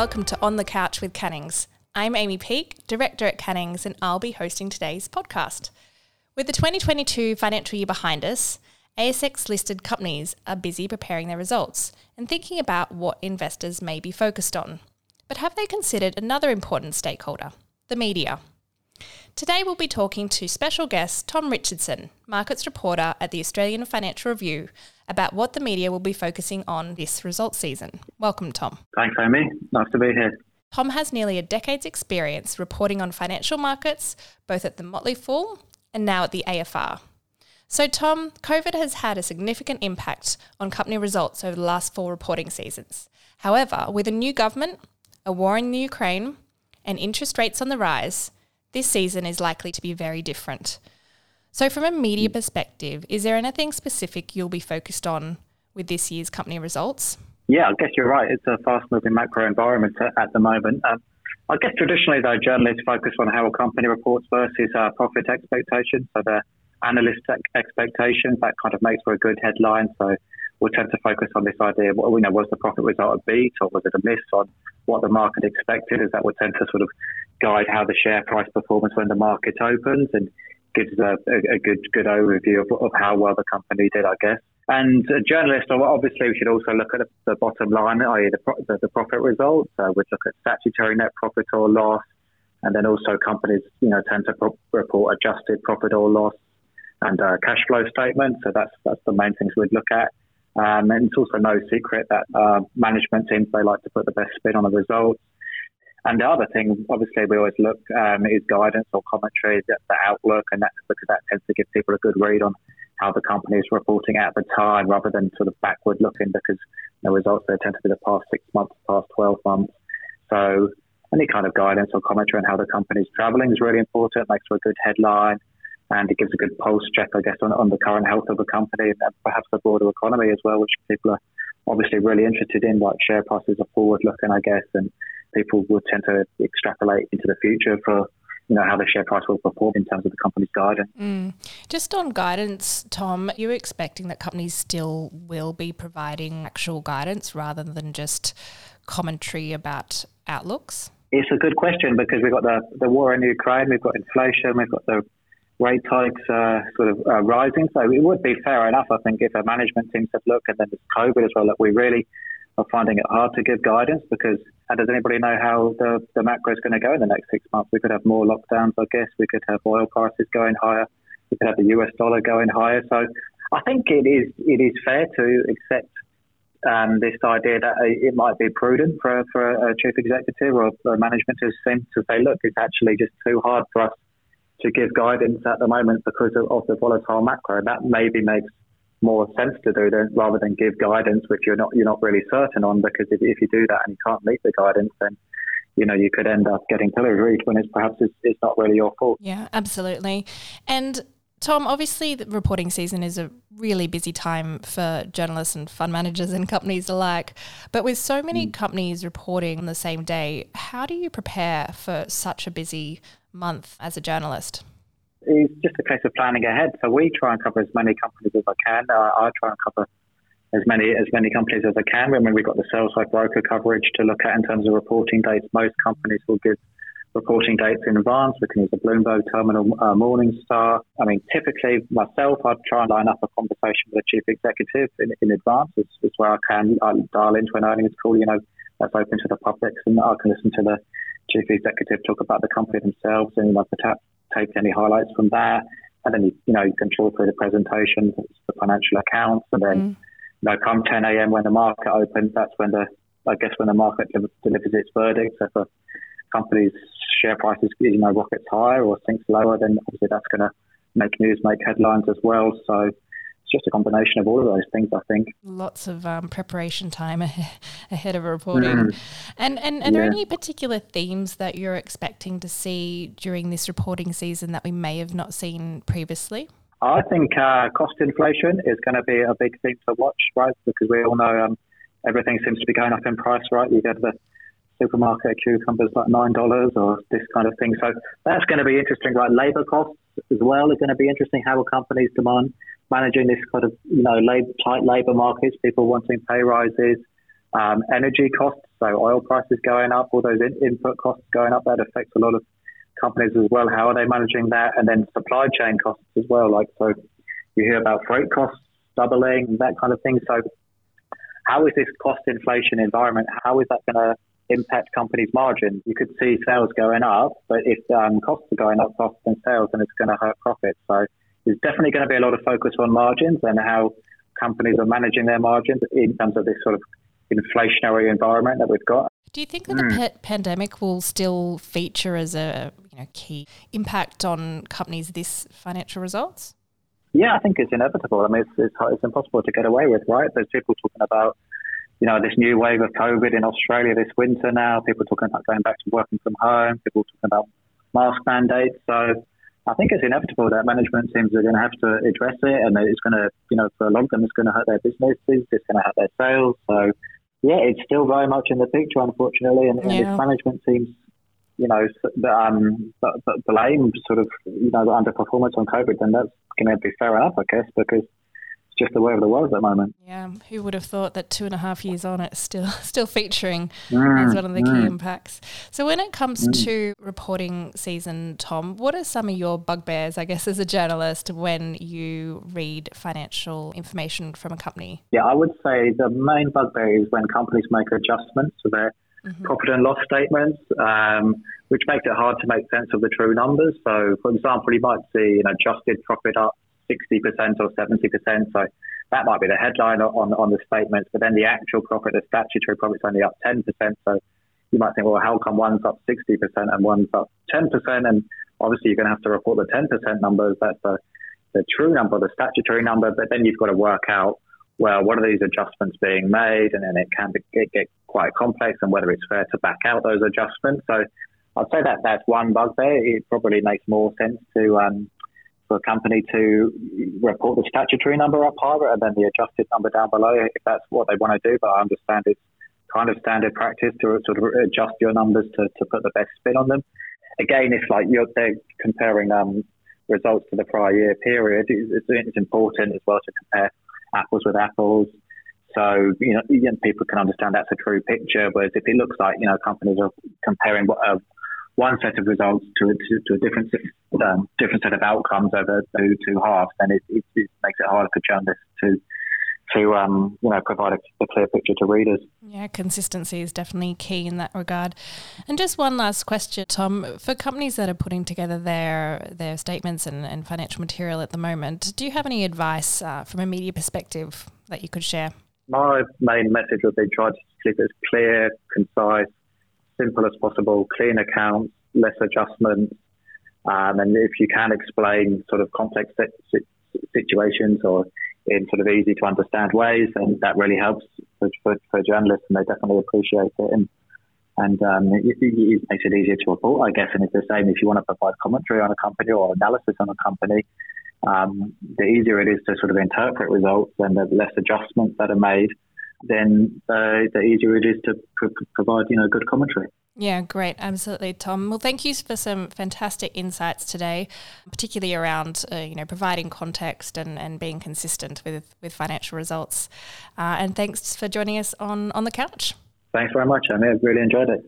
Welcome to On the Couch with Cannings. I'm Amy Peake, Director at Cannings, and I'll be hosting today's podcast. With the 2022 financial year behind us, ASX listed companies are busy preparing their results and thinking about what investors may be focused on. But have they considered another important stakeholder, the media? Today we'll be talking to special guest Tom Richardson, markets reporter at the Australian Financial Review, about what the media will be focusing on this result season. Welcome, Tom. Thanks, Amy. Nice to be here. Tom has nearly a decade's experience reporting on financial markets, both at the Motley Fool and now at the AFR. So, Tom, COVID has had a significant impact on company results over the last four reporting seasons. However, with a new government, a war in the Ukraine, and interest rates on the rise, this season is likely to be very different. So, from a media mm. perspective, is there anything specific you'll be focused on with this year's company results? Yeah, I guess you're right. It's a fast moving macro environment at the moment. Um, I guess traditionally, though, journalists focus on how a company reports versus uh, profit expectations. So, the analyst expectations, that kind of makes for a good headline. So, we'll tend to focus on this idea of, you know, was the profit result a beat or was it a miss on what the market expected? Is that would tend to sort of guide how the share price performance when the market opens and gives a, a, a good good overview of, of, how well the company did, I guess. And a journalist, obviously, we should also look at the bottom line, i.e., the, the, the, profit results. Uh, we'd look at statutory net profit or loss, and then also companies, you know, tend to pro- report adjusted profit or loss and uh, cash flow statements. So that's that's the main things we'd look at. Um, and it's also no secret that uh, management teams they like to put the best spin on the results. And the other thing, obviously, we always look um, is guidance or commentary, the, the outlook, and that because that tends to give people a good read on how the company is reporting at the time, rather than sort of backward looking, because the results they tend to be the past six months, past twelve months. So any kind of guidance or commentary on how the company is travelling is really important. Makes for a good headline, and it gives a good pulse check, I guess, on, on the current health of the company and perhaps the broader economy as well, which people are obviously really interested in. Like share prices are forward looking, I guess, and people would tend to extrapolate into the future for you know how the share price will perform in terms of the company's guidance. Mm. Just on guidance, Tom, you're expecting that companies still will be providing actual guidance rather than just commentary about outlooks. It's a good question because we've got the, the war in Ukraine, we've got inflation, we've got the rate hikes uh, sort of uh, rising. So it would be fair enough, I think, if a management team said, look, and then there's COVID as well, that we really are finding it hard to give guidance because how does anybody know how the, the macro is going to go in the next six months? We could have more lockdowns, I guess. We could have oil prices going higher. We could have the US dollar going higher. So I think it is it is fair to accept um, this idea that it might be prudent for, for a chief executive or a management to seem to say, look, it's actually just too hard for us to give guidance at the moment because of, of the volatile macro. That maybe makes more sense to do rather than give guidance which you're not you're not really certain on because if, if you do that and you can't meet the guidance then you know you could end up getting pilloried when it's perhaps it's, it's not really your fault. Yeah, absolutely. And Tom, obviously, the reporting season is a really busy time for journalists and fund managers and companies alike. But with so many mm. companies reporting on the same day, how do you prepare for such a busy month as a journalist? It's just a case of planning ahead. So we try and cover as many companies as I can. Uh, I try and cover as many as many companies as I can. I mean, we've got the sales side broker coverage to look at in terms of reporting dates, most companies will give reporting dates in advance. We can use a Bloomberg Terminal uh, Morningstar. I mean, typically myself, I'd try and line up a conversation with a chief executive in, in advance as, as where I can. I dial into an earnings call, you know, that's open to the public, and I can listen to the chief executive talk about the company themselves and, know, perhaps take any highlights from there. And then, you, you know, you can talk through the presentation, the financial accounts, and then, mm. you know, come 10 a.m. when the market opens, that's when the, I guess, when the market delivers its verdict. So if a share prices, you know, rockets higher or sinks lower, then obviously that's going to make news, make headlines as well. So it's just a combination of all of those things, I think. Lots of um, preparation time ahead of reporting. Mm. And, and are there any particular themes that you're expecting to see during this reporting season that we may have not seen previously? I think uh, cost inflation is going to be a big thing to watch, right? Because we all know um, everything seems to be going up in price, right? You get the supermarket cucumbers like nine dollars or this kind of thing. So that's going to be interesting, right? Labour costs as well are going to be interesting. How will companies demand managing this kind of you know tight labour markets, people wanting pay rises, Um, energy costs, so oil prices going up, all those in- input costs going up, that affects a lot of companies as well. How are they managing that? And then supply chain costs as well. Like, so you hear about freight costs doubling, that kind of thing. So, how is this cost inflation environment? How is that going to impact companies' margins? You could see sales going up, but if um, costs are going up faster than sales, then it's going to hurt profits. So, there's definitely going to be a lot of focus on margins and how companies are managing their margins in terms of this sort of inflationary environment that we've got. Do you think that mm. the hmm. pandemic will still feature as a you know, key impact on companies' this financial results? Yeah, I think it's inevitable. I mean, it's, it's, it's impossible to get away with, right? There's people talking about, you know, this new wave of COVID in Australia this winter now. People talking about going back to working from home. People talking about mask mandates. So I think it's inevitable that management teams are going to have to address it, and it's going to, you know, for a lot of them, it's going to hurt their businesses. It's going to hurt their sales. So yeah, it's still very much in the picture, unfortunately, and, yeah. and if management teams, you know, um, blame sort of, you know, the underperformance on COVID, then that's going to be fair enough, I guess, because just the way of the world at the moment. Yeah, who would have thought that two and a half years on, it's still still featuring mm, as one of the mm. key impacts. So when it comes mm. to reporting season, Tom, what are some of your bugbears, I guess, as a journalist when you read financial information from a company? Yeah, I would say the main bugbear is when companies make adjustments to their mm-hmm. profit and loss statements. Um, which makes it hard to make sense of the true numbers. So, for example, you might see an adjusted profit up 60% or 70%. So that might be the headline on, on the statements, but then the actual profit, the statutory profit is only up 10%. So you might think, well, how come one's up 60% and one's up 10%? And obviously you're going to have to report the 10% numbers. That's the, the true number, the statutory number, but then you've got to work out, well, what are these adjustments being made? And then it can be, get, get quite complex and whether it's fair to back out those adjustments. So I'd say that that's one bugbear. It probably makes more sense to um, for a company to report the statutory number up higher and then the adjusted number down below if that's what they want to do. But I understand it's kind of standard practice to sort of adjust your numbers to, to put the best spin on them. Again, if like you're they're comparing um, results to the prior year period, it's, it's important as well to compare apples with apples. So you know, people can understand that's a true picture. Whereas if it looks like you know companies are comparing what a one set of results to a, to, to a different um, different set of outcomes over two, two halves, then it, it, it, makes it harder for journalists to to um, you know provide a, a, clear picture to readers. Yeah, consistency is definitely key in that regard. And just one last question, Tom, for companies that are putting together their their statements and, and financial material at the moment, do you have any advice uh, from a media perspective that you could share? My main message would be try to keep it as clear, concise, simple as possible, clean accounts, less adjustments, um, and if you can explain sort of complex situations or in sort of easy to understand ways, then that really helps for, for, for journalists, and they definitely appreciate it. And and um, it, it, makes it easier to report, I guess. And it's the same if you want to provide commentary on a company or analysis on a company. Um, the easier it is to sort of interpret results and the less adjustments that are made, then uh, the easier it is to pr- provide, you know, good commentary. Yeah, great. Absolutely, Tom. Well, thank you for some fantastic insights today, particularly around, uh, you know, providing context and, and being consistent with, with financial results. Uh, and thanks for joining us on, on the couch. Thanks very much, I really enjoyed it.